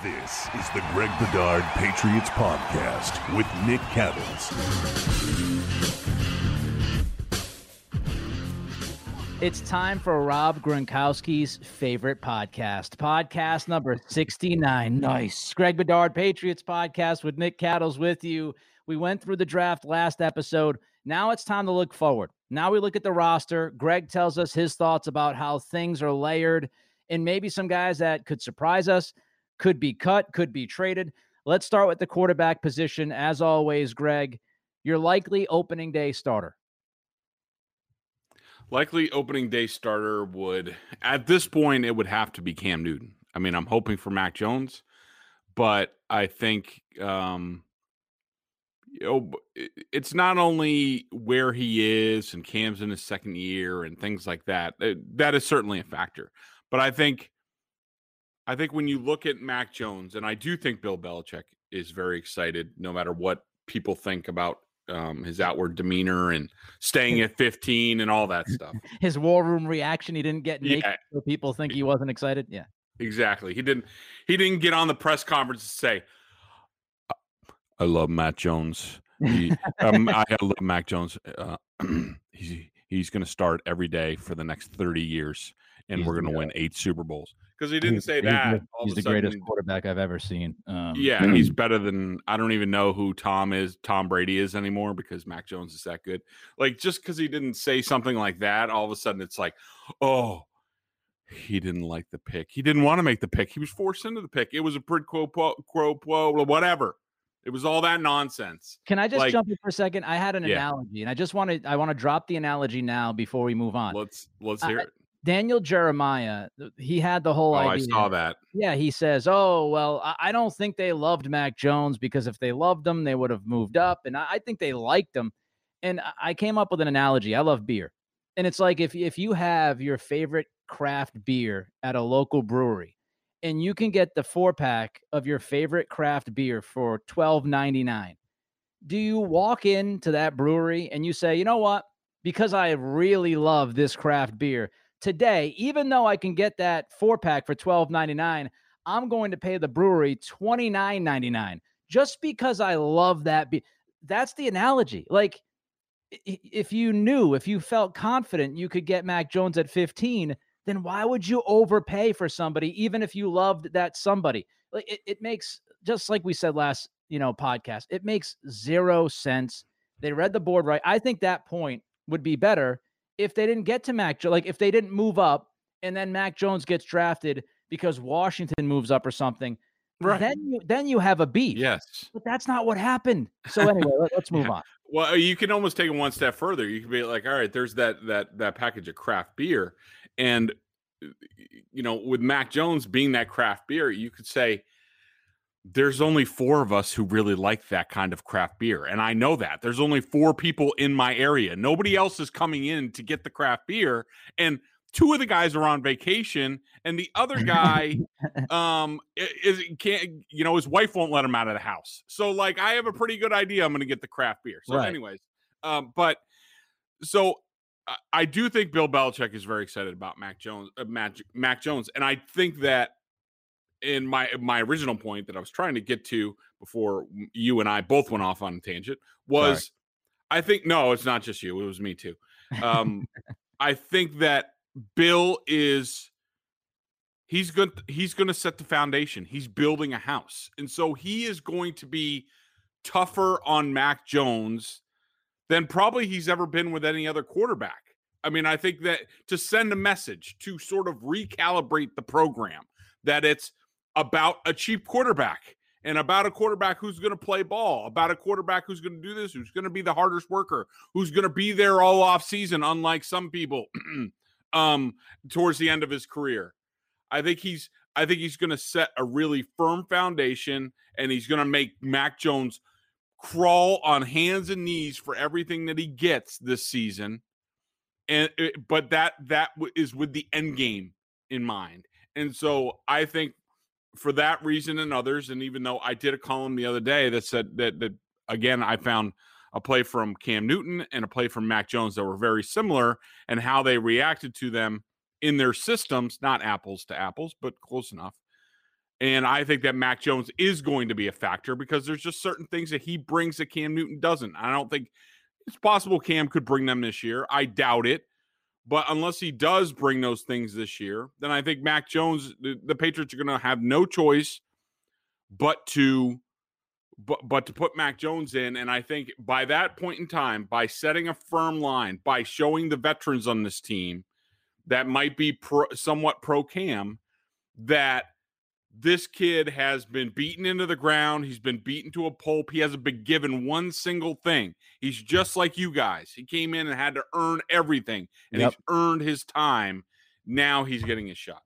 This is the Greg Bedard Patriots Podcast with Nick Cattles. It's time for Rob Gronkowski's favorite podcast, podcast number 69. Nice. Greg Bedard Patriots Podcast with Nick Cattles with you. We went through the draft last episode. Now it's time to look forward. Now we look at the roster. Greg tells us his thoughts about how things are layered and maybe some guys that could surprise us could be cut, could be traded. Let's start with the quarterback position. As always, Greg, your likely opening day starter. Likely opening day starter would, at this point, it would have to be Cam Newton. I mean, I'm hoping for Mac Jones, but I think, um, you know, it's not only where he is and Cam's in his second year and things like that. Uh, that is certainly a factor. But I think I think when you look at Mac Jones, and I do think Bill Belichick is very excited, no matter what people think about um, his outward demeanor and staying at 15 and all that stuff. his war room reaction, he didn't get naked, yeah. so people think he wasn't excited. Yeah, exactly. He didn't. He didn't get on the press conference to say, "I love Matt Jones." He, um, I love Mac Jones. Uh, he's he's going to start every day for the next 30 years, and he's we're going to win eight Super Bowls because he didn't he's, say that. He's, the sudden, greatest quarterback I've ever seen. Um, yeah, he's better than I don't even know who Tom is. Tom Brady is anymore because Mac Jones is that good. Like just because he didn't say something like that, all of a sudden it's like, oh, he didn't like the pick. He didn't want to make the pick. He was forced into the pick. It was a quid quo quo quo whatever. It was all that nonsense. Can I just like, jump in for a second? I had an yeah. analogy, and I just want to I want to drop the analogy now before we move on. Let's let's hear I, it. Daniel Jeremiah, he had the whole oh, idea. I saw that. Yeah, he says, "Oh well, I don't think they loved Mac Jones because if they loved him, they would have moved up, and I think they liked him." And I came up with an analogy. I love beer, and it's like if if you have your favorite craft beer at a local brewery, and you can get the four pack of your favorite craft beer for twelve ninety nine. Do you walk into that brewery and you say, you know what? Because I really love this craft beer, today, even though I can get that four pack for twelve ninety nine, I'm going to pay the brewery twenty nine ninety nine just because I love that. Be- That's the analogy. Like, if you knew, if you felt confident you could get Mac Jones at 15, then why would you overpay for somebody, even if you loved that somebody? Like, it, it makes just like we said last, you know, podcast. It makes zero sense. They read the board right. I think that point would be better if they didn't get to Mac, like if they didn't move up and then Mac Jones gets drafted because Washington moves up or something, right. then you then you have a beat. Yes, but that's not what happened. So anyway, let, us move yeah. on. Well, uh, you can almost take it one step further. You can be like, all right, there's that that that package of craft beer, and uh, you know, with Mac Jones being that craft beer, you could say there's only four of us who really like that kind of craft beer. And I know that there's only four people in my area. Nobody else is coming in to get the craft beer. And two of the guys are on vacation and the other guy um is can't you know his wife won't let him out of the house so like i have a pretty good idea i'm gonna get the craft beer so right. anyways um but so I do think Bill Belichick is very excited about Mac Jones, uh, Mac, Mac Jones, and I think that in my my original point that I was trying to get to before you and I both went off on a tangent was Sorry. I think no, it's not just you, it was me too. Um, I think that Bill is he's going he's going to set the foundation. He's building a house. And so he is going to be tougher on Mac Jones than probably he's ever been with any other quarterback. I mean, I think that to send a message to sort of recalibrate the program that it's about a cheap quarterback and about a quarterback who's going to play ball, about a quarterback who's going to do this, who's going to be the hardest worker, who's going to be there all off season, unlike some people um, towards the end of his career. I think he's I think he's going to set a really firm foundation and he's going to make Mac Jones crawl on hands and knees for everything that he gets this season. And but that that is with the end game in mind. And so I think for that reason and others, and even though I did a column the other day that said that that again I found a play from Cam Newton and a play from Mac Jones that were very similar and how they reacted to them in their systems, not apples to apples, but close enough. And I think that Mac Jones is going to be a factor because there's just certain things that he brings that Cam Newton doesn't. I don't think it's possible Cam could bring them this year. I doubt it. But unless he does bring those things this year, then I think Mac Jones, the, the Patriots are going to have no choice but to but but to put Mac Jones in. And I think by that point in time, by setting a firm line, by showing the veterans on this team that might be pro, somewhat pro Cam, that this kid has been beaten into the ground. He's been beaten to a pulp. He hasn't been given one single thing. He's just like you guys. He came in and had to earn everything, and yep. he's earned his time. Now he's getting his shot.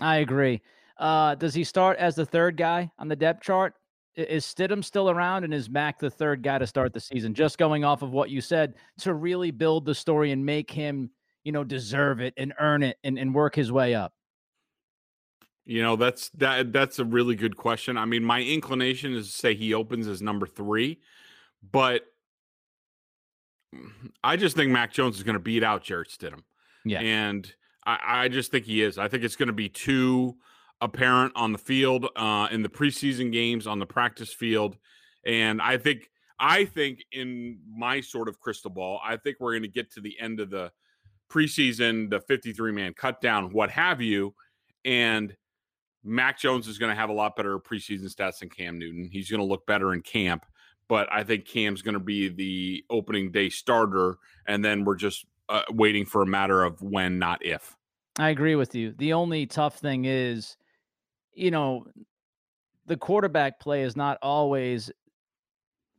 I agree. Uh, does he start as the third guy on the depth chart? Is Stidham still around and is Mac the third guy to start the season? Just going off of what you said to really build the story and make him, you know, deserve it and earn it and, and work his way up. You know, that's that that's a really good question. I mean, my inclination is to say he opens as number three, but I just think Mac Jones is going to beat out Jarrett Stidham. Yeah. And I, I just think he is. I think it's going to be too apparent on the field, uh, in the preseason games, on the practice field. And I think I think in my sort of crystal ball, I think we're going to get to the end of the preseason, the 53 man cut down, what have you. And Mac Jones is going to have a lot better preseason stats than Cam Newton. He's going to look better in camp, but I think Cam's going to be the opening day starter, and then we're just uh, waiting for a matter of when, not if. I agree with you. The only tough thing is, you know, the quarterback play is not always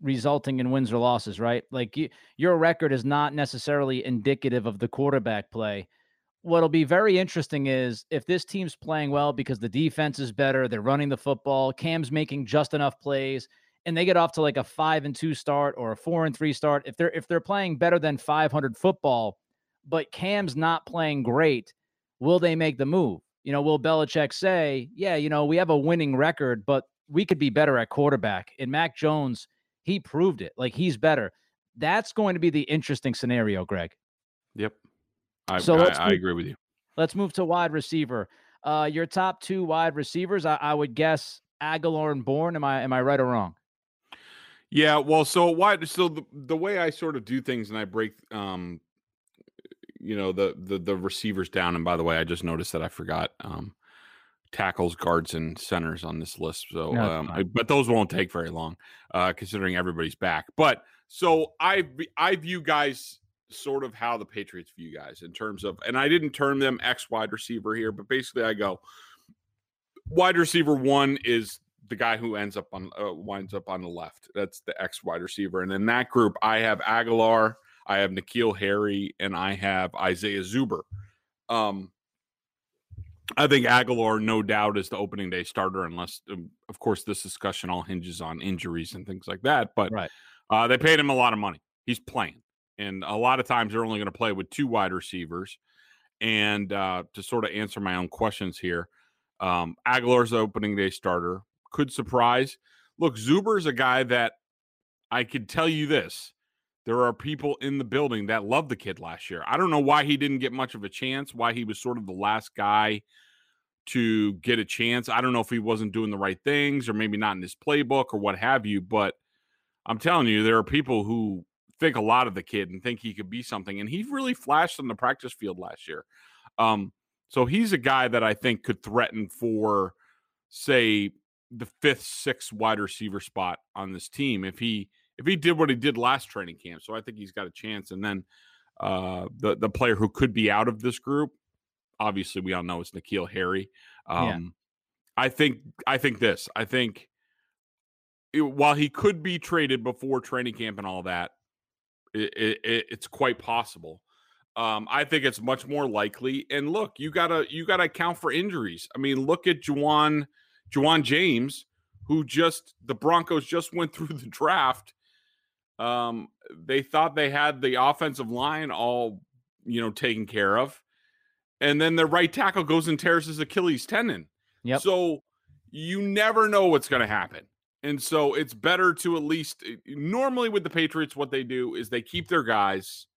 resulting in wins or losses, right? Like you, your record is not necessarily indicative of the quarterback play what'll be very interesting is if this team's playing well because the defense is better, they're running the football, Cam's making just enough plays, and they get off to like a five and two start or a four and three start. If they're if they're playing better than 500 football, but Cam's not playing great, will they make the move? You know, will Belichick say, yeah, you know, we have a winning record, but we could be better at quarterback. And Mac Jones, he proved it. Like he's better. That's going to be the interesting scenario, Greg. Yep. I, so I, I agree with you. Let's move to wide receiver. Uh, your top two wide receivers, I, I would guess Agholor and Bourne. Am I am I right or wrong? Yeah, well, so why? So the, the way I sort of do things, and I break, um, you know, the the the receivers down. And by the way, I just noticed that I forgot um, tackles, guards, and centers on this list. So, no, um, I, but those won't take very long, uh, considering everybody's back. But so I I view guys sort of how the Patriots view guys in terms of, and I didn't term them X wide receiver here, but basically I go wide receiver one is the guy who ends up on uh, winds up on the left. That's the X wide receiver, and in that group I have Agholor, I have N'Keal Harry, and I have Isaiah Zuber. Um, I think Agholor, no doubt, is the opening day starter, unless, um, of course, this discussion all hinges on injuries and things like that. But right. uh, they paid him a lot of money. He's playing. And a lot of times they're only going to play with two wide receivers. And uh, to sort of answer my own questions here, um, Agholor's the opening day starter. Could surprise. Look, Zuber's a guy that I could tell you this. There are people in the building that love the kid last year. I don't know why he didn't get much of a chance, why he was sort of the last guy to get a chance. I don't know if he wasn't doing the right things or maybe not in his playbook or what have you, but I'm telling you, there are people who think a lot of the kid and think he could be something. And he really flashed on the practice field last year. Um, so he's a guy that I think could threaten for, say, the fifth, sixth wide receiver spot on this team if he if he did what he did last training camp. So I think he's got a chance. And then uh, the the player who could be out of this group, obviously we all know it's N'Keal Harry. Um, yeah. I think I think this. I think it, while he could be traded before training camp and all that, it, it, it's quite possible. Um, I think it's much more likely. And look, you gotta you gotta account for injuries. I mean, look at Ja'Wuan Ja'Wuan James, who just the Broncos just went through the draft. Um, they thought they had the offensive line all you know taken care of, and then the right tackle goes and tears his Achilles tendon. Yep. So you never know what's going to happen. And so it's better to at least eh, normally with the Patriots, what they do is they keep their guys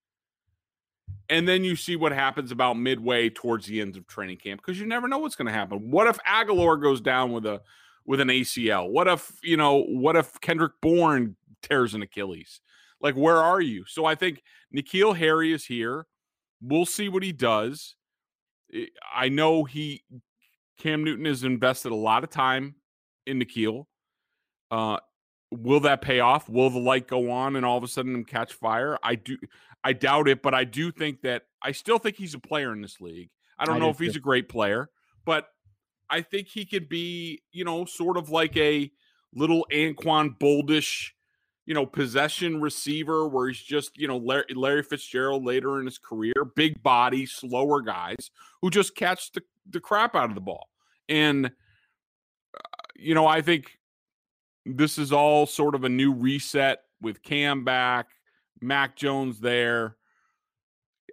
and then you see what happens about midway towards the end of training camp because you never know what's going to happen. What if Agholor goes down with a with an ACL? What if you know? What if Kendrick Bourne tears an Achilles? Like, where are you? So I think N'Keal Harry is here. We'll see what he does. I know he Cam Newton has invested a lot of time in N'Keal. Uh, will that pay off? Will the light go on and all of a sudden him catch fire? I do. I doubt it, but I do think that I still think he's a player in this league. I don't I know if he's too. a great player, but I think he could be, you know, sort of like a little Anquan Boldish, you know, possession receiver where he's just, you know, Larry, Larry Fitzgerald later in his career, big body, slower guys who just catch the, the crap out of the ball. And, uh, you know, I think this is all sort of a new reset with Cam back, Mac Jones there.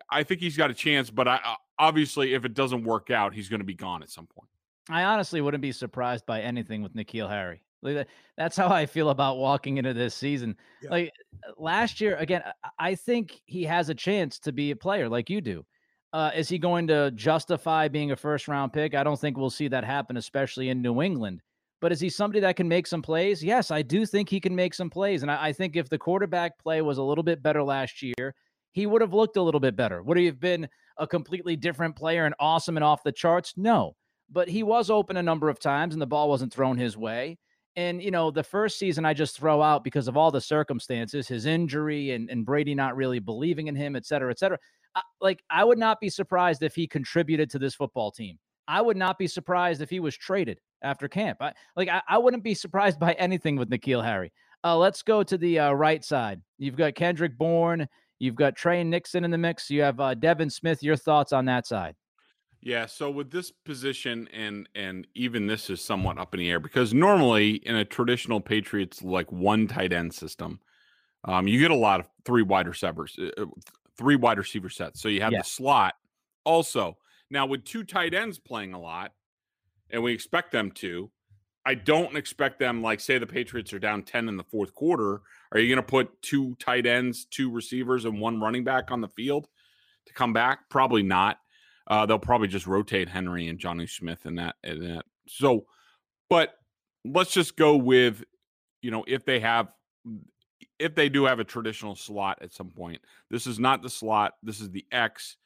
I think he's got a chance, but I uh, obviously if it doesn't work out, he's going to be gone at some point. I honestly wouldn't be surprised by anything with N'Keal Harry. Like that's how I feel about walking into this season. Yeah. Like uh, last year, again, I think he has a chance to be a player like you do. Uh, is he going to justify being a first round pick? I don't think we'll see that happen, especially in New England. But is he somebody that can make some plays? Yes, I do think he can make some plays. And I, I think if the quarterback play was a little bit better last year, he would have looked a little bit better. Would he have been a completely different player and awesome and off the charts? No but he was open a number of times and the ball wasn't thrown his way. And, you know, the first season I just throw out because of all the circumstances, his injury and, and Brady not really believing in him, et cetera, et cetera. I, like, I would not be surprised if he contributed to this football team. I would not be surprised if he was traded after camp. I, like, I, I wouldn't be surprised by anything with N'Keal Harry. Uh, let's go to the uh, right side. You've got Kendrick Bourne. You've got Tre Nixon in the mix. You have uh, Devin Smith. Your thoughts on that side? Yeah, so with this position and and even this is somewhat up in the air because normally in a traditional Patriots like one tight end system, um, you get a lot of three wide receivers, uh, uh three wide receiver sets. So you have yeah. the slot also. Now with two tight ends playing a lot, and we expect them to, I don't expect them like say the Patriots are down 10 in the fourth quarter. Are you going to put two tight ends, two receivers, and one running back on the field to come back? Probably not. Uh, they'll probably just rotate Henry and Jonnu Smith and that and that. So, but let's just go with, you know, if they have, if they do have a traditional slot at some point, this is not the slot. This is the X.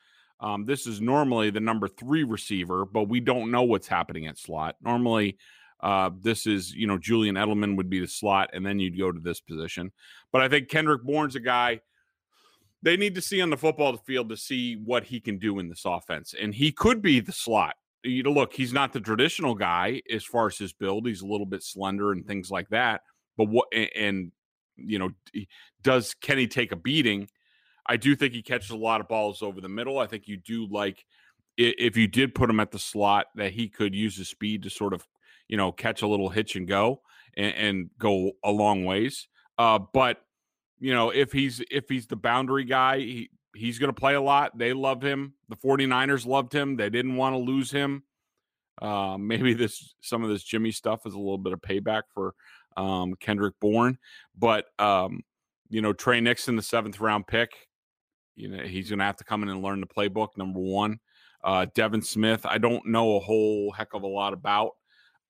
Um, this is normally the number three receiver, but we don't know what's happening at slot. Normally, uh, this is, you know, Julian Edelman would be the slot, and then you'd go to this position. But I think Kendrick Bourne's a guy they need to see on the football field to see what he can do in this offense. And he could be the slot. You know, look, he's not the traditional guy as far as his build. He's a little bit slender and things like that. But what and you know, does Kenny take a beating? I do think he catches a lot of balls over the middle. I think you do like if you did put him at the slot that he could use his speed to sort of, you know, catch a little hitch and go and, and go a long ways. Uh, but you know, if he's if he's the boundary guy, he, he's going to play a lot. They love him. The 49ers loved him. They didn't want to lose him. Uh, maybe this some of this Jimmy stuff is a little bit of payback for um, Kendrick Bourne, but um, you know Tre Nixon, the seventh round pick, you know he's going to have to come in and learn the playbook. Number one, uh, Devin Smith, I don't know a whole heck of a lot about,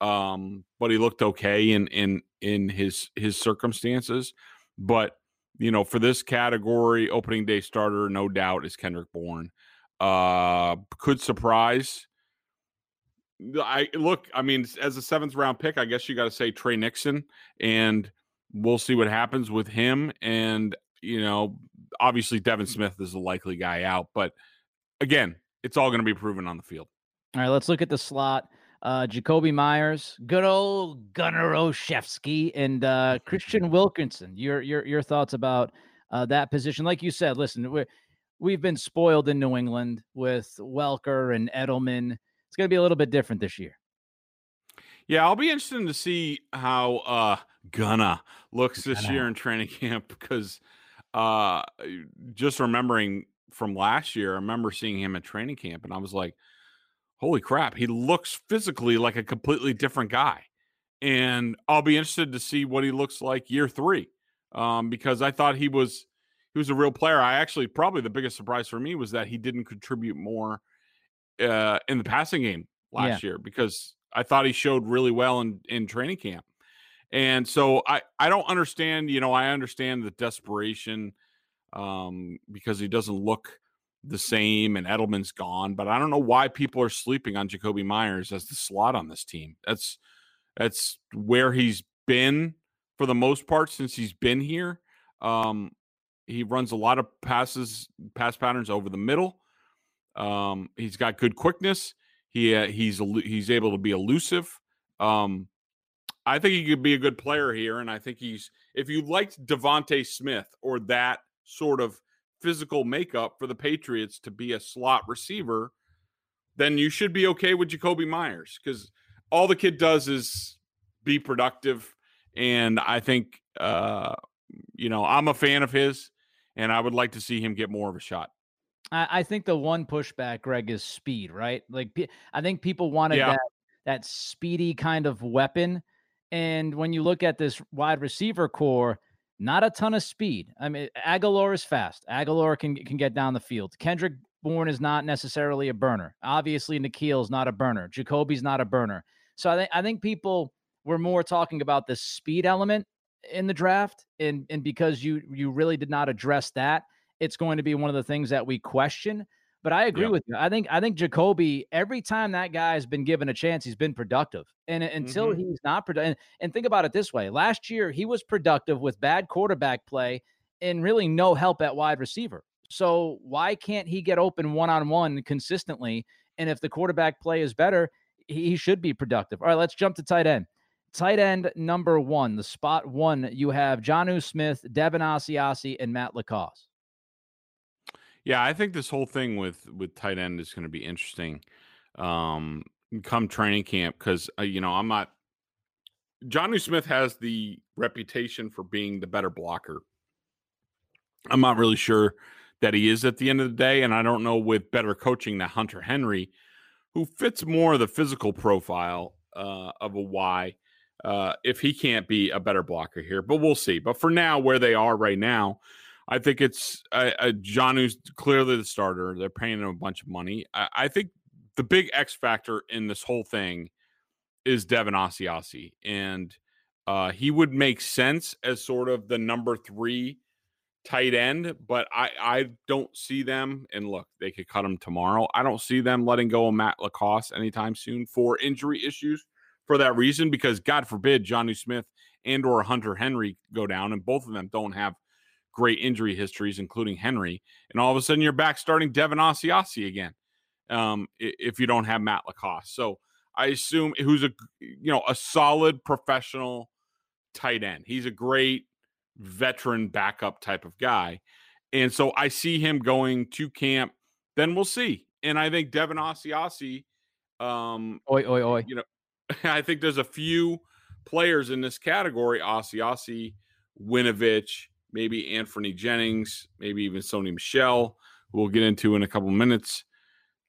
um, but he looked okay in in in his his circumstances. But you know, for this category, opening day starter, no doubt, is Kendrick Bourne. Uh, could surprise. I look, I mean, as a seventh round pick, I guess you got to say Tre Nixon, and we'll see what happens with him. And, you know, obviously Devin Smith is the likely guy out, but again, it's all going to be proven on the field. All right, let's look at the slot uh, Jakobi Meyers, good old Gunner Olszewski, and uh, Kristian Wilkerson. Your your your thoughts about uh, that position? Like you said, listen, we we've been spoiled in New England with Welker and Edelman. It's going to be a little bit different this year. Yeah, I'll be interested to see how uh Gunna looks this Gunna. year in training camp because uh just remembering from last year, I remember seeing him at training camp and I was like, holy crap, he looks physically like a completely different guy. And I'll be interested to see what he looks like year three, um, because I thought he was he was a real player. I actually probably the biggest surprise for me was that he didn't contribute more uh, in the passing game last yeah. year because I thought he showed really well in in training camp. And so I I don't understand, you know, I understand the desperation um because he doesn't look the same and Edelman's gone, but I don't know why people are sleeping on Jakobi Meyers as the slot on this team. That's that's where he's been for the most part since he's been here. Um he runs a lot of passes pass patterns over the middle. Um he's got good quickness. He uh, he's he's able to be elusive. Um I think he could be a good player here and I think he's if you liked DeVonta Smith or that sort of physical makeup for the Patriots to be a slot receiver, then you should be okay with Jakobi Meyers because all the kid does is be productive. And I think, uh, you know, I'm a fan of his, and I would like to see him get more of a shot. I, think the one pushback, Greg, is speed, right? Like, I think people wanted yeah. that that speedy kind of weapon. And when you look at this wide receiver core, not a ton of speed. I mean, Agholor is fast. Agholor can can get down the field. Kendrick Bourne is not necessarily a burner. Obviously, is not a burner. Jakobi's not a burner. So I think I think people were more talking about the speed element in the draft, and and because you you really did not address that, it's going to be one of the things that we question. But I agree with you. I think I think Jakobi, every time that guy has been given a chance, he's been productive. And until mm-hmm. he's not productive, and, and think about it this way: last year he was productive with bad quarterback play and really no help at wide receiver. So why can't he get open one on one consistently? And if the quarterback play is better, he should be productive. All right, let's jump to tight end. Tight end number one, the spot one, you have Jonnu Smith, Devin Asiasi, and Matt LaCosse. Yeah, I think this whole thing with with tight end is going to be interesting. Um, come training camp because uh, you know I'm not. Jonnu Smith has the reputation for being the better blocker. I'm not really sure that he is at the end of the day, and I don't know with better coaching that Hunter Henry, who fits more the physical profile uh, of a Y, uh, if he can't be a better blocker here. But we'll see. But for now, where they are right now, I think it's uh, John who's clearly the starter. They're paying him a bunch of money. I, I think the big X factor in this whole thing is Devin Asiasi, and uh, he would make sense as sort of the number three tight end, but I I don't see them. And look, they could cut him tomorrow. I don't see them letting go of Matt LaCosse anytime soon for injury issues. For that reason, because God forbid Jonnu Smith and or Hunter Henry go down, and both of them don't have great injury histories, including Henry, and all of a sudden you're back starting Devin Asiasi again. Um, if you don't have Matt LaCosse, so I assume who's a you know a solid professional tight end. He's a great veteran backup type of guy, and so I see him going to camp. Then we'll see. And I think Devin Asiasi, um, oi oi oi, you know, I think there's a few players in this category: Asiasi, Winovich, maybe Anfernee Jennings, maybe even Sony Michel, who we'll get into in a couple minutes.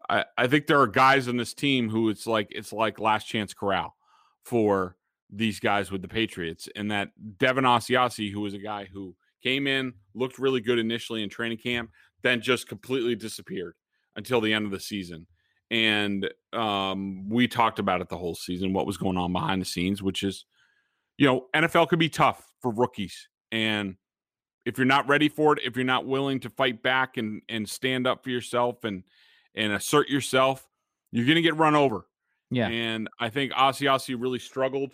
I, I think there are guys on this team who it's like it's like last chance corral for these guys with the Patriots, and that Devin Asiasi, who was a guy who came in, looked really good initially in training camp, then just completely disappeared until the end of the season. And um, we talked about it the whole season, what was going on behind the scenes, which is, you know, NFL could be tough for rookies. And if you're not ready for it, if you're not willing to fight back and and stand up for yourself and and assert yourself, you're going to get run over. Yeah. And I think Asiasi really struggled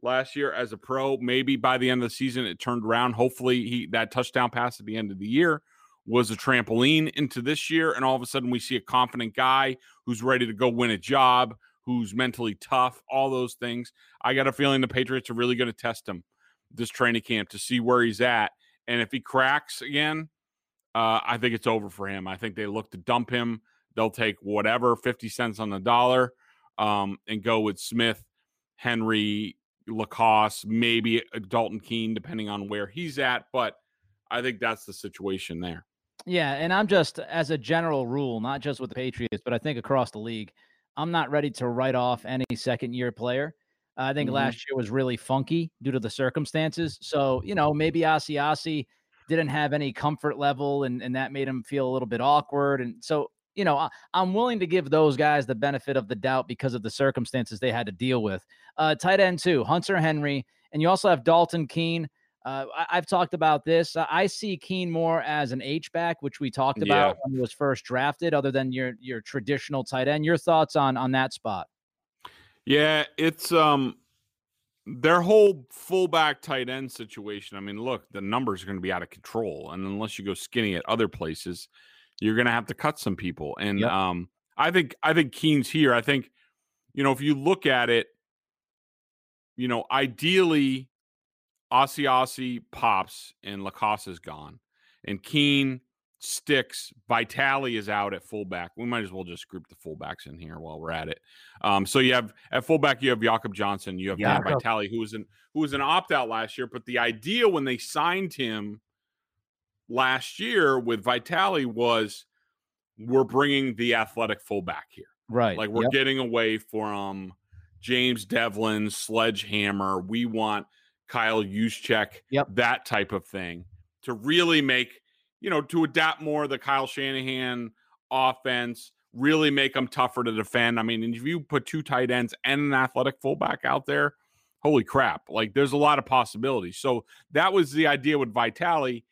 last year as a pro. Maybe by the end of the season it turned around. Hopefully he that touchdown pass at the end of the year was a trampoline into this year and all of a sudden we see a confident guy who's ready to go win a job, who's mentally tough, all those things. I got a feeling the Patriots are really going to test him this training camp to see where he's at and if he cracks again, uh, I think it's over for him. I think they look to dump him. They'll take whatever, 50 cents on the dollar, um, and go with Smith, Henry, LaCosse, maybe Dalton Keene, depending on where he's at. But I think that's the situation there. Yeah. And I'm just, as a general rule, not just with the Patriots, but I think across the league, I'm not ready to write off any second year player. I think mm-hmm. last year was really funky due to the circumstances. So, you know, maybe Asiasi didn't have any comfort level, and, and that made him feel a little bit awkward. And so, you know, I, am willing to give those guys the benefit of the doubt because of the circumstances they had to deal with. Uh, tight end, too, Hunter Henry. And you also have Dalton Keene. Uh, I, have talked about this. I see Keene more as an H back, which we talked about yeah. when he was first drafted, other than your your traditional tight end. Your thoughts on on that spot? Yeah, it's um their whole fullback tight end situation. I mean, look, the numbers are going to be out of control, and unless you go skinny at other places, you're going to have to cut some people. And yep. um, I think I think Keene's here. I think you know if you look at it, you know, ideally, Asiasi pops and LaCosse is gone, and Keene sticks. Vitale is out at fullback. We might as well just group the fullbacks in here while we're at it. Um, so you have at fullback, you have Jakob Johnson, you have Dan Vitale, who was an who was an opt out last year. But the idea when they signed him last year with Vitale was we're bringing the athletic fullback here, right? Like we're yep. getting away from James Develin, Sledgehammer. We want Kyle Juszczyk, yep. that type of thing to really make you know, to adapt more the Kyle Shanahan offense, really make them tougher to defend. I mean, if you put two tight ends and an athletic fullback out there, holy crap. Like there's a lot of possibilities. So that was the idea with Vitale.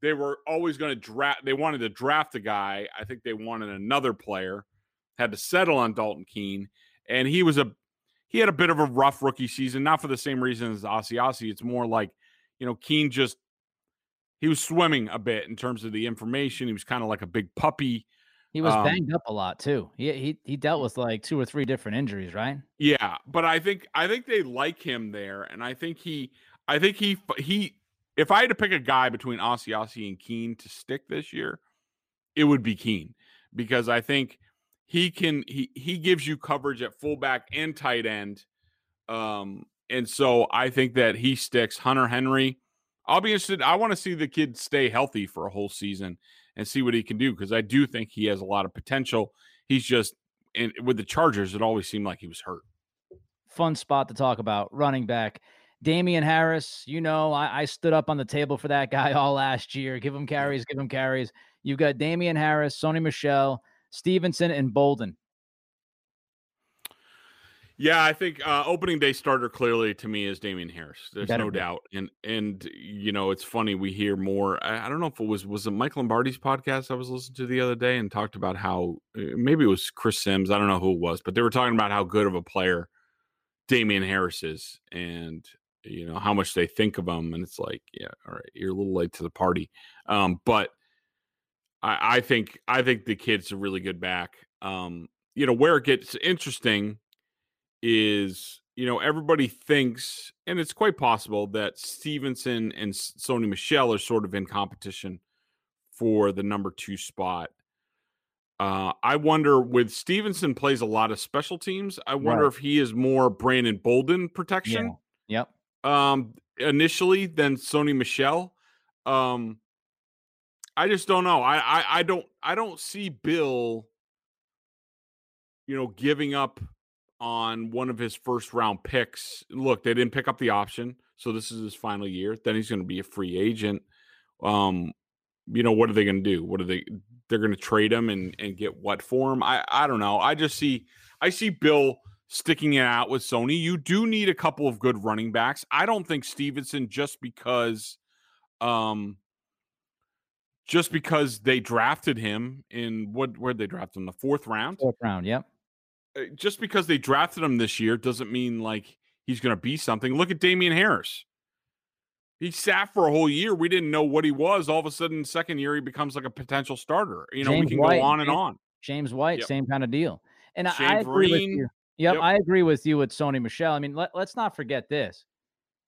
They were always going to draft, they wanted to draft a guy. I think they wanted another player, had to settle on Dalton Keene. And he was a, he had a bit of a rough rookie season, not for the same reason as Asiasi. It's more like, you know, Keene just he was swimming a bit in terms of the information. He was kind of like a big puppy. He was um, banged up a lot too. He he he dealt with like two or three different injuries, right? Yeah, but I think I think they like him there, and I think he I think he he. If I had to pick a guy between Asiasi and Keene to stick this year, it would be Keene because I think he can he he gives you coverage at fullback and tight end, um, and so I think that he sticks. Hunter Henry I'll be interested. I want to see the kid stay healthy for a whole season and see what he can do because I do think he has a lot of potential. He's just and with the Chargers, it always seemed like he was hurt. Fun spot to talk about running back. Damien Harris, you know, I, I stood up on the table for that guy all last year. Give him carries, give him carries. You've got Damien Harris, Sony Michel, Stevenson, and Bolden. Yeah, I think uh, opening day starter clearly to me is Damien Harris. There's no be. doubt, and and you know it's funny we hear more. I, I, don't know if it was was it Mike Lombardi's podcast I was listening to the other day and talked about how uh, maybe it was Chris Sims. I don't know who it was, but they were talking about how good of a player Damien Harris is, and you know how much they think of him, and it's like, yeah, all right, you're a little late to the party, um, but I, I think I think the kid's a really good back. Um, you know where it gets interesting is you know everybody thinks and it's quite possible that stevenson and sony Michel are sort of in competition for the number two spot uh, i wonder with stevenson plays a lot of special teams i wonder right. if he is more brandon bolden protection yeah. yep um initially than sony Michel. um i just don't know I, I i don't i don't see bill you know giving up on one of his first round picks. Look, they didn't pick up the option, so this is his final year. Then he's going to be a free agent. Um, you know, what are they going to do? What are they? They're going to trade him and and get what for him? I I don't know. I just see I see Bill sticking it out with Sony. You do need a couple of good running backs. I don't think Stevenson just because um just because they drafted him in what where they draft him the fourth round. Fourth round, yep. Uh, just because they drafted him this year doesn't mean like he's going to be something. Look at Damien Harris. He sat for a whole year. We didn't know what he was. All of a sudden, second year, he becomes like a potential starter. You know, James we can White, go on and James, on. James White, yep. same kind of deal. And Shane I agree with you. Yep, yep, I agree with you with Sony Michel. I mean, let, let's not forget this.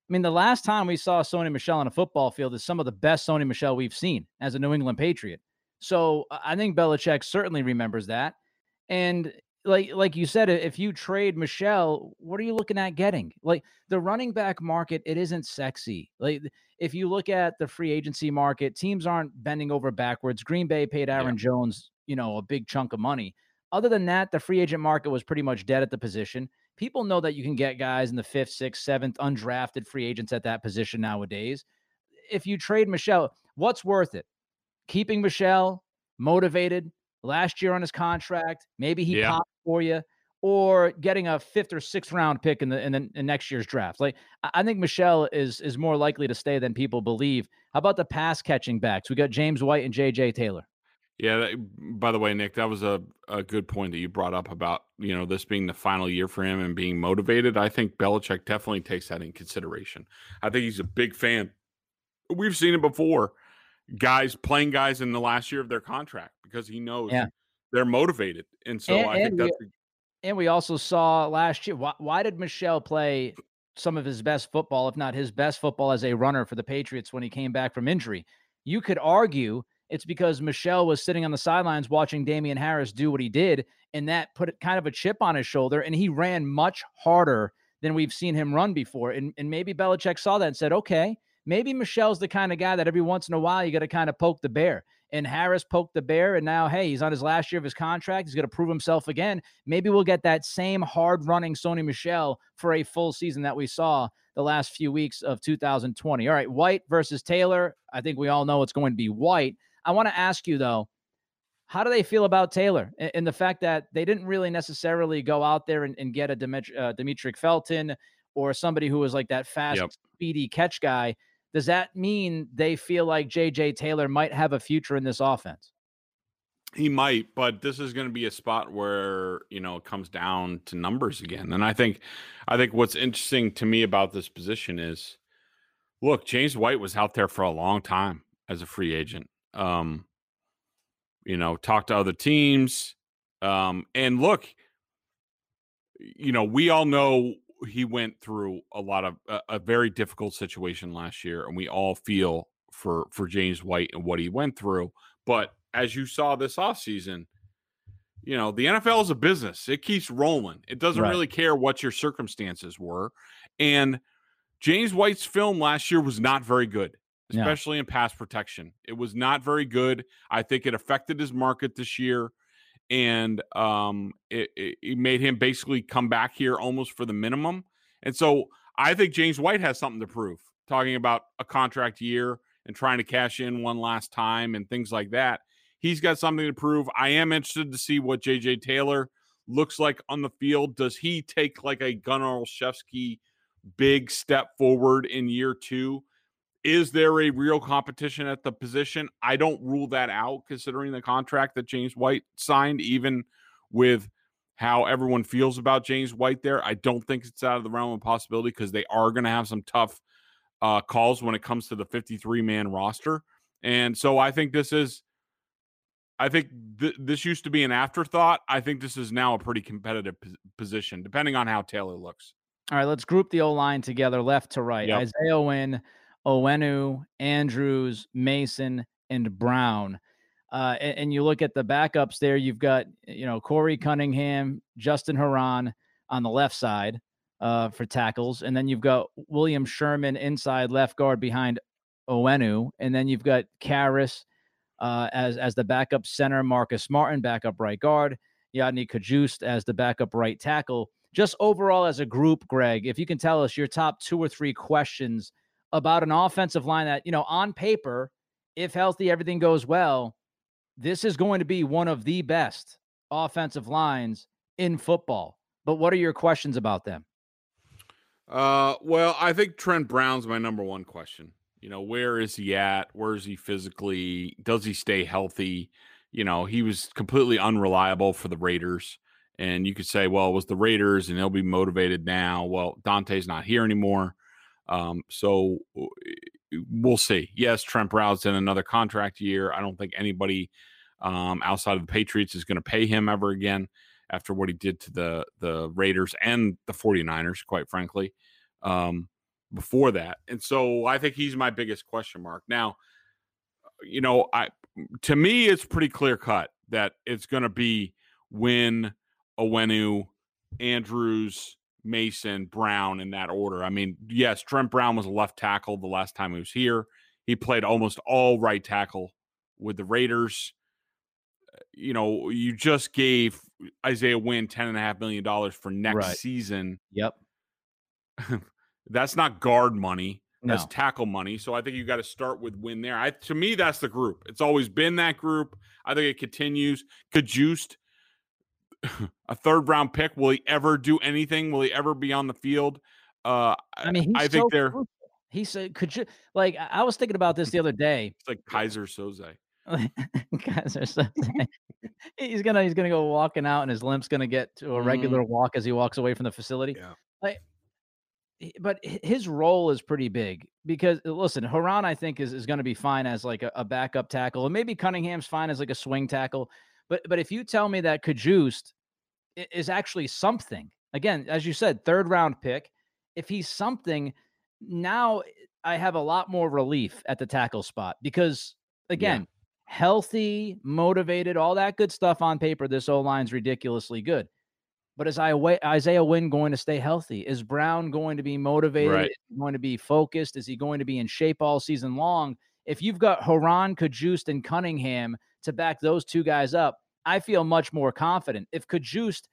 I mean, the last time we saw Sony Michel on a football field is some of the best Sony Michel we've seen as a New England Patriot. So I think Belichick certainly remembers that. And like like you said, if you trade Michel, what are you looking at getting? Like the running back market, it isn't sexy. Like if you look at the free agency market, teams aren't bending over backwards. Green Bay paid Aaron yeah. Jones, you know, a big chunk of money. Other than that, the free agent market was pretty much dead at the position. People know that you can get guys in the fifth, sixth, seventh, undrafted free agents at that position nowadays. if you trade Michel, what's worth it? Keeping Michel motivated last year on his contract, maybe he yeah. popped for you, or getting a fifth or sixth round pick in the in the in next year's draft. Like I think Michel is is more likely to stay than people believe. How about the pass catching backs? We got James White and JJ Taylor. Yeah. That, mm, by the way, Nick, that was a, a good point that you brought up about you know this being the final year for him and being motivated. I think Belichick definitely takes that in consideration. I think he's a big fan. We've seen it before. Guys playing guys in the last year of their contract because he knows yeah. they're motivated, and so and, I think that's. We, and we also saw last year. Why, why did Michel play some of his best football, if not his best football, as a runner for the Patriots when he came back from injury? You could argue it's because Michel was sitting on the sidelines watching Damien Harris do what he did, and that put kind of a chip on his shoulder, and he ran much harder than we've seen him run before. And, and maybe Belichick saw that and said, okay, maybe Michel's the kind of guy that every once in a while you got to kind of poke the bear. And Harris poked the bear, and now, hey, he's on his last year of his contract. He's going to prove himself again. Maybe we'll get that same hard running Sony Michel for a full season that we saw the last few weeks of 2020. All right, White versus Taylor. I think we all know it's going to be White. I want to ask you though, how do they feel about Taylor and, the fact that they didn't really necessarily go out there and, and get a Dimitri, uh, Demetric Felton or somebody who was like that fast, yep. speedy catch guy? Does that mean they feel like JJ Taylor might have a future in this offense? He might, but this is going to be a spot where you know it comes down to numbers again. And I think, I think what's interesting to me about this position is, look, James White was out there for a long time as a free agent um, you know, talk to other teams. Um, and look, you know, we all know he went through a lot of a, a, very difficult situation last year, and we all feel for for James White and what he went through. But as you saw this offseason, you know, the NFL is a business. It keeps rolling. It doesn't right. really care what your circumstances were. And James White's film last year was not very good especially yeah. in pass protection. It was not very good. I think it affected his market this year, and um, it, it, made him basically come back here almost for the minimum. And so I think James White has something to prove. Talking about a contract year and trying to cash in one last time and things like that. He's got something to prove. I am interested to see what JJ Taylor looks like on the field. Does he take like a Gunner Olszewski big step forward in year two? Is there a real competition at the position? I don't rule that out considering the contract that James White signed, even with how everyone feels about James White there. I don't think it's out of the realm of possibility because they are going to have some tough uh, calls when it comes to the 53 man roster. And so I think this is, I think th- this used to be an afterthought. I think this is now a pretty competitive position, depending on how Taylor looks. All right, let's group the O line together, left to right. Yep. Isaiah Wynn, Onwenu, Andrews, Mason, and Brown. Uh, and, and, you look at the backups there, you've got, you know, Korey Cunningham, Justin Herron on the left side uh, for tackles. And then you've got William Sherman inside left guard behind Onwenu. And then you've got Karras uh, as, as the backup center, Marcus Martin, backup right guard, Yodny Cajuste as the backup right tackle. Just overall as a group, Greg, if you can tell us your top two or three questions – about an offensive line that, you know, on paper, if healthy, everything goes well, this is going to be one of the best offensive lines in football. But what are your questions about them? Uh, well, I think Trent Brown's my number one question. You know, where is he at? Where is he physically? Does he stay healthy? You know, he was completely unreliable for the Raiders. And you could say, well, it was the Raiders and they'll be motivated now. Well, Dante's not here anymore. Um, so we'll see. Yes, Trent Brown's in another contract year. I don't think anybody um, outside of the Patriots is going to pay him ever again after what he did to the the Raiders and the 49ers, quite frankly, um, before that. And so I think he's my biggest question mark. Now, you know, I to me it's pretty clear cut that it's going to be Wynn Onwenu, Andrews, Mason, Brown in that order. I mean, yes, Trent Brown was a left tackle the last time he was here. He played almost all right tackle with the Raiders. You know, you just gave Isaiah Wynn ten and a half million dollars for next right. season. Yep. That's not guard money. no. as tackle money. So I think you got to start with Wynn there. I to me that's the group. It's always been that group. I think it continues. Cajuste, a third round pick. Will he ever do anything? Will he ever be on the field? Uh, I mean, I think so they're. Crucial. He said, "Could you like?" I was thinking about this the other day. It's like Keyser Söze. Keyser Söze. he's gonna he's gonna go walking out, and his limp's gonna get to a regular mm. walk as he walks away from the facility. Yeah. Like, but his role is pretty big because listen, Herron I think is, is going to be fine as like a, a, backup tackle, and maybe Cunningham's fine as like a swing tackle. But but if you tell me that Cajuste is actually something, again, as you said, third round pick, if he's something, now I have a lot more relief at the tackle spot because again, yeah. healthy, motivated, all that good stuff on paper. This O line's ridiculously good. But is Isaiah Wynn going to stay healthy? Is Brown going to be motivated? Right. going to be focused? Is he going to be in shape all season long? If you've got Herron, Cajuste, and Cunningham to back those two guys up, I feel much more confident. If Cajuste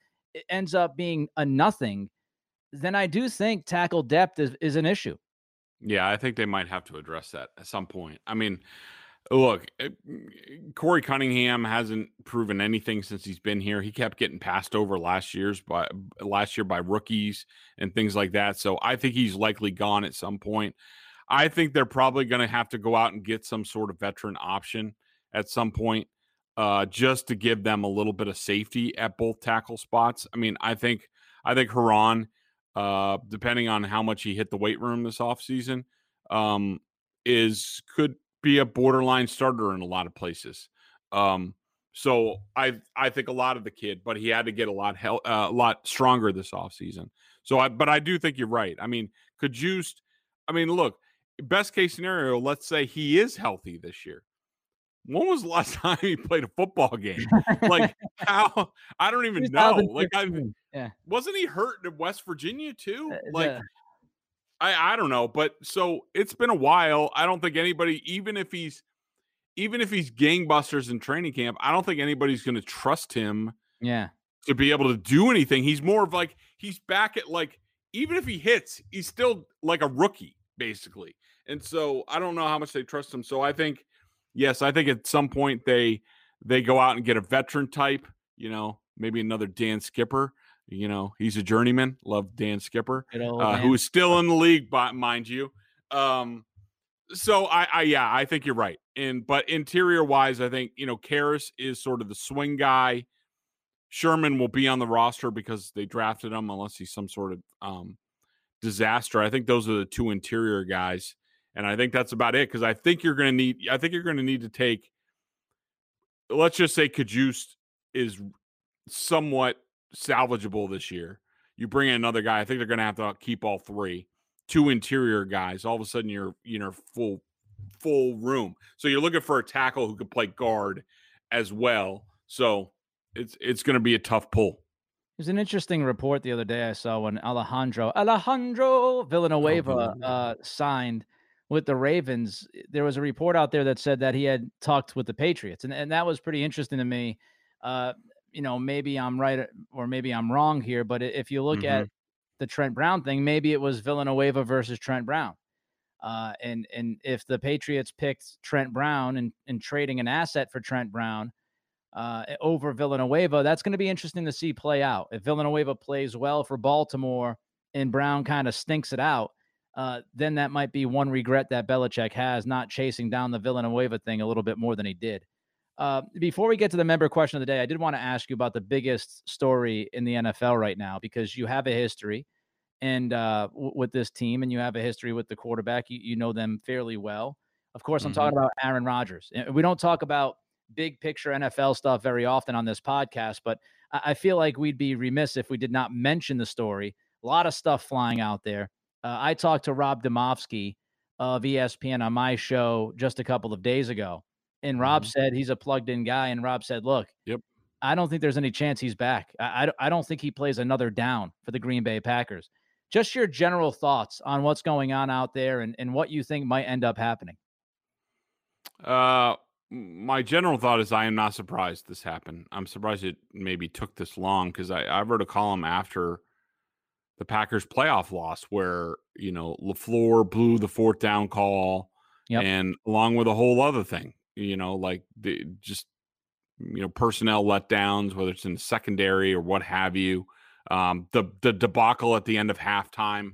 ends up being a nothing, then I do think tackle depth is, is an issue. Yeah, I think they might have to address that at some point. I mean, Look, Korey Cunningham hasn't proven anything since he's been here. He kept getting passed over last year's by last year by rookies and things like that. So I think he's likely gone at some point. I think they're probably going to have to go out and get some sort of veteran option at some point, uh, just to give them a little bit of safety at both tackle spots. I mean, I think I think Herron, uh, depending on how much he hit the weight room this offseason, um, is could be a borderline starter in a lot of places. Um, so I I think a lot of the kid, but he had to get a lot hel- uh, a lot stronger this offseason. So I but I do think you're right. I mean, could Cajuste, I mean, look, best case scenario, let's say he is healthy this year. When was the last time he played a football game? like how I don't even know. Like I yeah. wasn't he hurt in West Virginia too? Uh, like I I don't know, but so it's been a while. I don't think anybody, even if he's even if he's gangbusters in training camp, I don't think anybody's going to trust him. Yeah, to be able to do anything. He's more of like he's back at like even if he hits, he's still like a rookie basically. And so I don't know how much they trust him. So I think yes, I think at some point they they go out and get a veteran type. You know, maybe another Dan Skipper you know, he's a journeyman. Love Dan Skipper, uh, who is still in the league, mind you. Um, so I, I, yeah, I think you're right. And but interior wise, I think you know Karras is sort of the swing guy. Sherman will be on the roster because they drafted him, unless he's some sort of um, disaster. I think those are the two interior guys, and I think that's about it. Because I think you're going to need, I think you're going to need to take. Let's just say Cajuste is somewhat salvageable this year. You bring in another guy. I think they're going to have to keep all three. Two interior guys. All of a sudden, you're you know full full room. So you're looking for a tackle who could play guard as well. So it's it's going to be a tough pull. There's an interesting report the other day I saw when Alejandro Alejandro Villanueva oh, uh, signed with the Ravens. There was a report out there that said that he had talked with the Patriots, and, and that was pretty interesting to me. Uh, you know, maybe I'm right uh, or maybe I'm wrong here, but if you look mm-hmm. at the Trent Brown thing, maybe it was Villanueva versus Trent Brown. Uh, and and if the Patriots picked Trent Brown and, and trading an asset for Trent Brown uh, over Villanueva, that's going to be interesting to see play out. If Villanueva plays well for Baltimore and Brown kind of stinks it out, uh, then that might be one regret that Belichick has not chasing down the Villanueva thing a little bit more than he did. Uh, before we get to the member question of the day, I did want to ask you about the biggest story in the NFL right now because you have a history and uh, w- with this team, and you have a history with the quarterback. You, you know them fairly well. Of course, I'm mm-hmm. talking about Aaron Rodgers. We don't talk about big picture NFL stuff very often on this podcast, but I, I feel like we'd be remiss if we did not mention the story. A lot of stuff flying out there. Uh, I talked to Rob Demovsky of ESPN on my show just a couple of days ago and Rob mm-hmm. said he's a plugged in guy. And Rob said, look, yep. I don't think there's any chance he's back. I, I, I don't think he plays another down for the Green Bay Packers. Just your general thoughts on what's going on out there and, and what you think might end up happening. Uh, my general thought is I am not surprised this happened. I'm surprised it maybe took this long because I, I wrote a column after the Packers playoff loss where, you know, LaFleur blew the fourth down call Yep. and along with a whole other thing, you know, like the just you know, personnel letdowns, whether it's in the secondary or what have you. Um, the the debacle at the end of halftime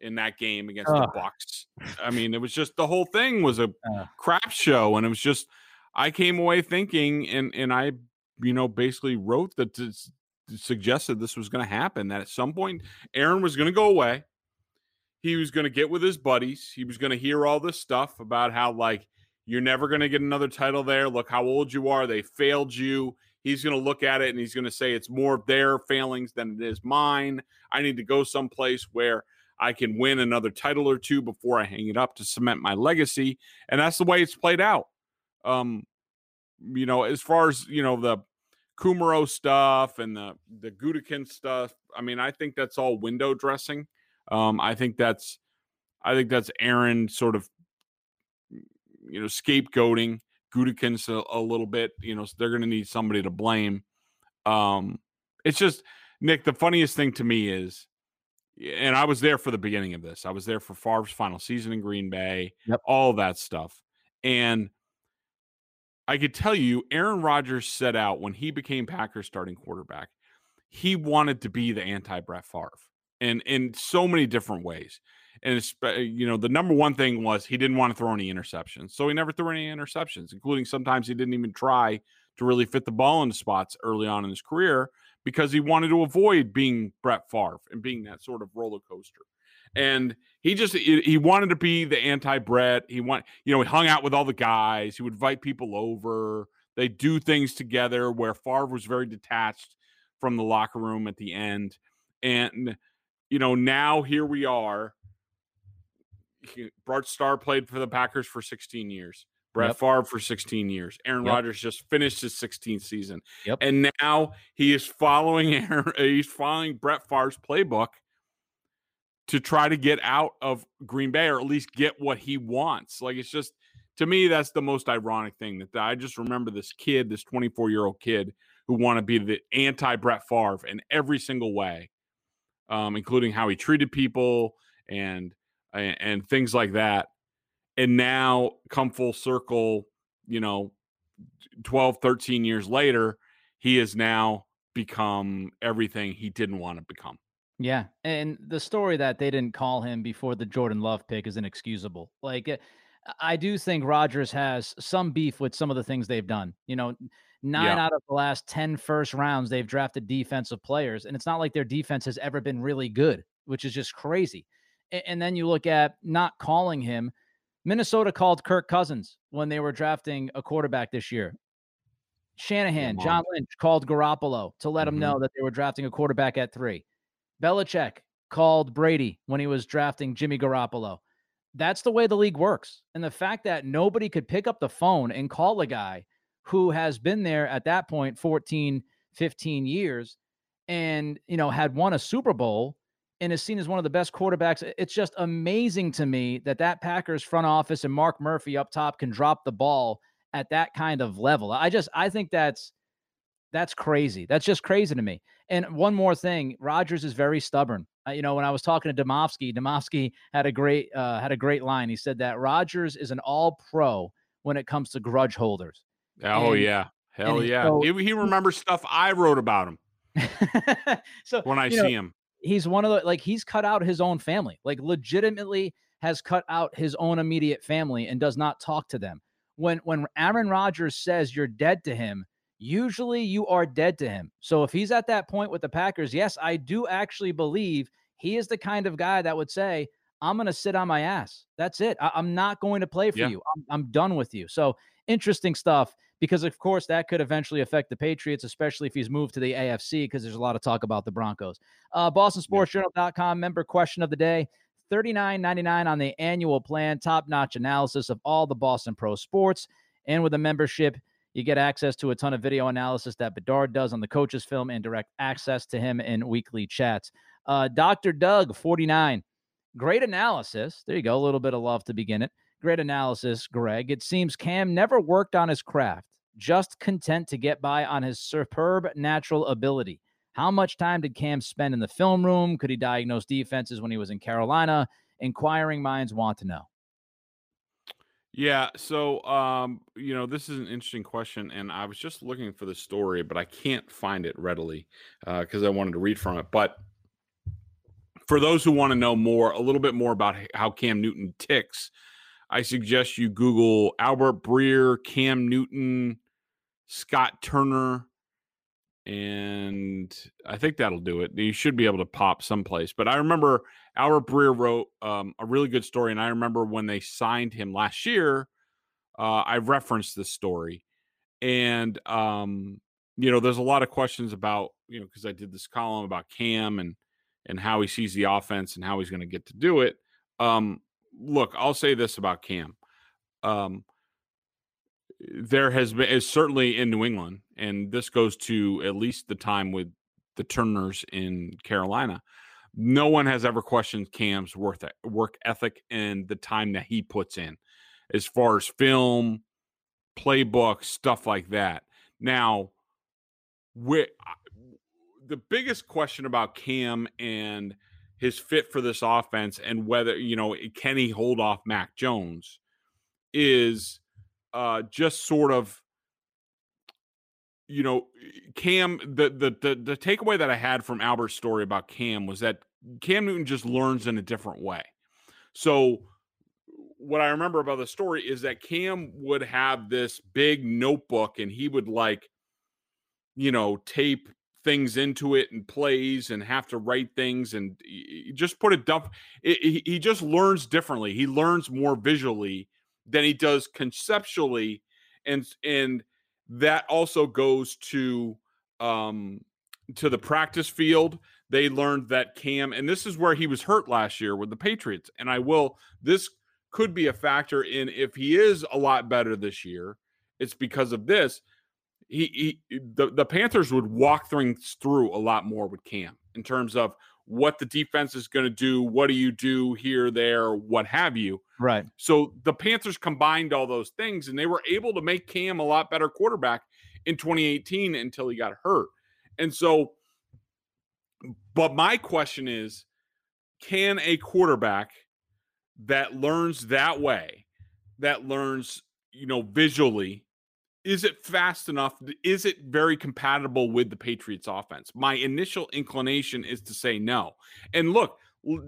in that game against the Bucs. I mean, it was just the whole thing was a Uh. crap show, and it was just I came away thinking, and and I, you know, basically wrote that to, s- suggested this was going to happen. That at some point Aaron was going to go away. He was going to get with his buddies. He was going to hear all this stuff about how like you're never going to get another title there. Look how old you are. They failed you. He's going to look at it and he's going to say it's more of their failings than it is mine. I need to go someplace where I can win another title or two before I hang it up to cement my legacy. And that's the way it's played out. Um, you know, as far as you know, the Kumaro stuff and the the Gutekunst stuff. I mean, I think that's all window dressing. Um, I think that's I think that's Aaron sort of you know scapegoating Gutekunst's a, a little bit. You know, so they're going to need somebody to blame. Um, it's just Nick. The funniest thing to me is, and I was there for the beginning of this. I was there for Favre's final season in Green Bay. Yep. All that stuff, and I could tell you, Aaron Rodgers set out when he became Packers starting quarterback. He wanted to be the anti Brett Favre, and in so many different ways. And uh, you know, the number one thing was he didn't want to throw any interceptions, so he never threw any interceptions, including sometimes he didn't even try to really fit the ball into spots early on in his career because he wanted to avoid being Brett Favre and being that sort of roller coaster. And he just he wanted to be the anti-Brett. He want you know he hung out with all the guys. He would invite people over. They do things together. Where Favre was very detached from the locker room at the end, and you know now here we are. He- Bart Starr played for the Packers for 16 years. Brett Yep. Favre for 16 years. Aaron Yep. Rodgers just finished his 16th season. Yep. And now he is following Aaron, he's following Brett Favre's playbook to try to get out of Green Bay or at least get what he wants. Like it's just to me that's the most ironic thing that I just remember this kid, this 24-year-old kid who want to be the anti Brett Favre in every single way. Um, including how he treated people and and, and things like that. And now come full circle, you know, 12, 13 years later, he has now become everything he didn't want to become. Yeah, and the story that they didn't call him before the Jordan Love pick is inexcusable. Like, uh, I do think Rodgers has some beef with some of the things they've done. You know, nine Yeah. out of the last 10 first rounds, they've drafted defensive players, and it's not like their defense has ever been really good, which is just crazy. And then you look at not calling him. Minnesota called Kirk Cousins when they were drafting a quarterback this year. Shanahan, John. Lynch called Garoppolo to let him Mhm. know that they were drafting a quarterback at three. Belichick called Brady when he was drafting Jimmy Garoppolo. That's the way the league works. And the fact that nobody could pick up the phone and call a guy who has been there at that point 14, 15 years and, you know, had won a Super Bowl and is seen as one of the best quarterbacks. It's just amazing to me that that Packers front office and Mark Murphy up top can drop the ball at that kind of level. I just I think that's that's crazy. That's just crazy to me. And one more thing, Rodgers is very stubborn. Uh, you know, when I was talking to Demovsky, Demovsky had a great uh, had a great line. He said that Rodgers is an all pro when it comes to grudge holders. Oh And- yeah. Hell yeah. so- he, he remembers stuff I wrote about him so when I you know, see him. he's one of the like he's cut out his own family like legitimately has cut out his own immediate family and does not talk to them when when aaron rodgers says you're dead to him usually you are dead to him so if he's at that point with the packers yes i do actually believe he is the kind of guy that would say i'm going to sit on my ass that's it I- i'm not going to play for Yeah. you I'm, I'm done with you so interesting stuff because of course that could eventually affect the patriots especially if he's moved to the afc because there's a lot of talk about the broncos uh, BostonSportsJournal.com member question of the day. $39.99 on the annual plan. Top notch analysis of all the Boston Pro sports. And with a membership, you get access to a ton of video analysis that Bedard does on the coaches' film and direct access to him in weekly chats. Uh, Dr. Doug, 49. Great analysis. There you go. A little bit of love to begin it. Great analysis, Greg. It seems Cam never worked on his craft, just content to get by on his superb natural ability. How much time did Cam spend in the film room? Could he diagnose defenses when he was in Carolina? Inquiring minds want to know. Yeah, so um, you know, this is an interesting question, and I was just looking for the story, but I can't find it readily because uh, I wanted to read from it. But for those who want to know more, a little bit more about how Cam Newton ticks, I suggest you Google Albert Breer, Cam Newton, Scott Turner, and I think that'll do it. You should be able to pop someplace. But I remember Albert Breer wrote um, a really good story, and I remember when they signed him last year. Uh, I referenced this story, and um, you know, there's a lot of questions about you know because I did this column about Cam and and how he sees the offense and how he's going to get to do it. Um, look, I'll say this about Cam. Um, there has been is certainly in New England, and this goes to at least the time with the Turners in Carolina. No one has ever questioned Cam's worth work ethic and the time that he puts in, as far as film, playbook, stuff like that. Now, the biggest question about Cam and his fit for this offense and whether you know can he hold off Mac Jones is uh, just sort of you know Cam the, the the the takeaway that I had from Albert's story about Cam was that Cam Newton just learns in a different way. So what I remember about the story is that Cam would have this big notebook and he would like you know tape things into it and plays and have to write things and just put it dump he just learns differently he learns more visually than he does conceptually and and that also goes to um to the practice field. They learned that cam and this is where he was hurt last year with the patriots and i will this could be a factor in if he is a lot better this year it's because of this. He, he the, the panthers would walk things through a lot more with cam in terms of what the defense is going to do, what do you do here, there, what have you. Right. So the Panthers combined all those things and they were able to make Cam a lot better quarterback in 2018 until he got hurt. And so, but my question is can a quarterback that learns that way, that learns, you know, visually is it fast enough? Is it very compatible with the Patriots offense? My initial inclination is to say no. And look,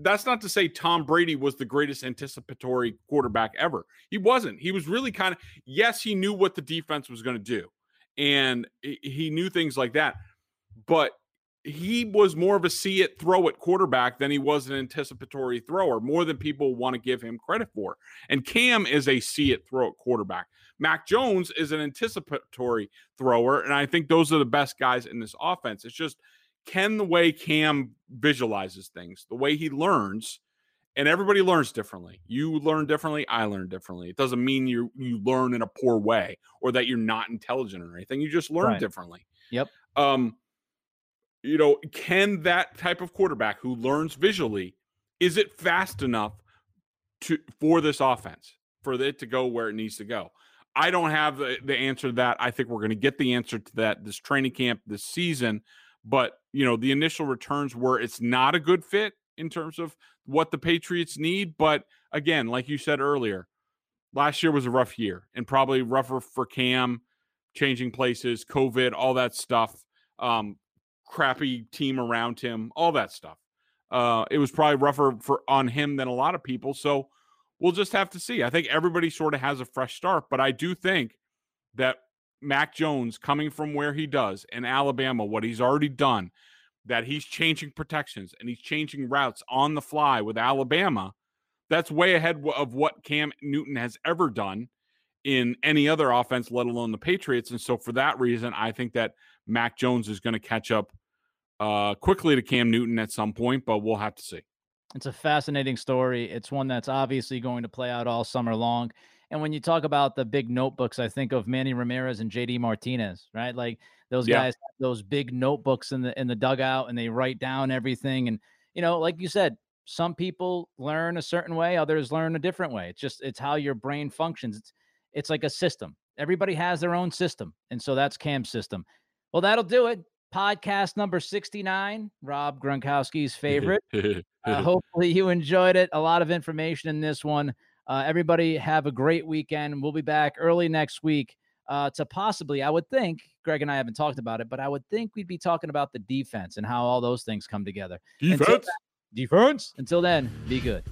that's not to say Tom Brady was the greatest anticipatory quarterback ever. He wasn't. He was really kind of, yes, he knew what the defense was going to do and he knew things like that. But he was more of a see it, throw it quarterback than he was an anticipatory thrower, more than people want to give him credit for. And Cam is a see it, throw it quarterback. Mac Jones is an anticipatory thrower, and I think those are the best guys in this offense. It's just can the way Cam visualizes things, the way he learns, and everybody learns differently. You learn differently, I learn differently. It doesn't mean you you learn in a poor way or that you're not intelligent or anything. You just learn right. differently. Yep. Um, you know, can that type of quarterback who learns visually, is it fast enough to for this offense for it to go where it needs to go? I don't have the, answer to that. I think we're going to get the answer to that this training camp this season. But, you know, the initial returns were it's not a good fit in terms of what the Patriots need. But again, like you said earlier, last year was a rough year and probably rougher for Cam, changing places, COVID, all that stuff, um, crappy team around him, all that stuff. Uh, it was probably rougher for on him than a lot of people. So, we'll just have to see. I think everybody sort of has a fresh start, but I do think that Mac Jones coming from where he does in Alabama, what he's already done, that he's changing protections and he's changing routes on the fly with Alabama, that's way ahead of what Cam Newton has ever done in any other offense, let alone the Patriots. And so for that reason, I think that Mac Jones is going to catch up uh, quickly to Cam Newton at some point, but we'll have to see. It's a fascinating story. It's one that's obviously going to play out all summer long. And when you talk about the big notebooks, I think of Manny Ramirez and JD Martinez, right? Like those yeah. guys those big notebooks in the in the dugout and they write down everything. And you know, like you said, some people learn a certain way, others learn a different way. It's just it's how your brain functions. It's it's like a system. Everybody has their own system. And so that's Cam's system. Well, that'll do it. Podcast number 69, Rob Gronkowski's favorite. uh, hopefully, you enjoyed it. A lot of information in this one. Uh, everybody have a great weekend. We'll be back early next week uh, to possibly, I would think, Greg and I haven't talked about it, but I would think we'd be talking about the defense and how all those things come together. Defense. Until, defense. Until then, be good.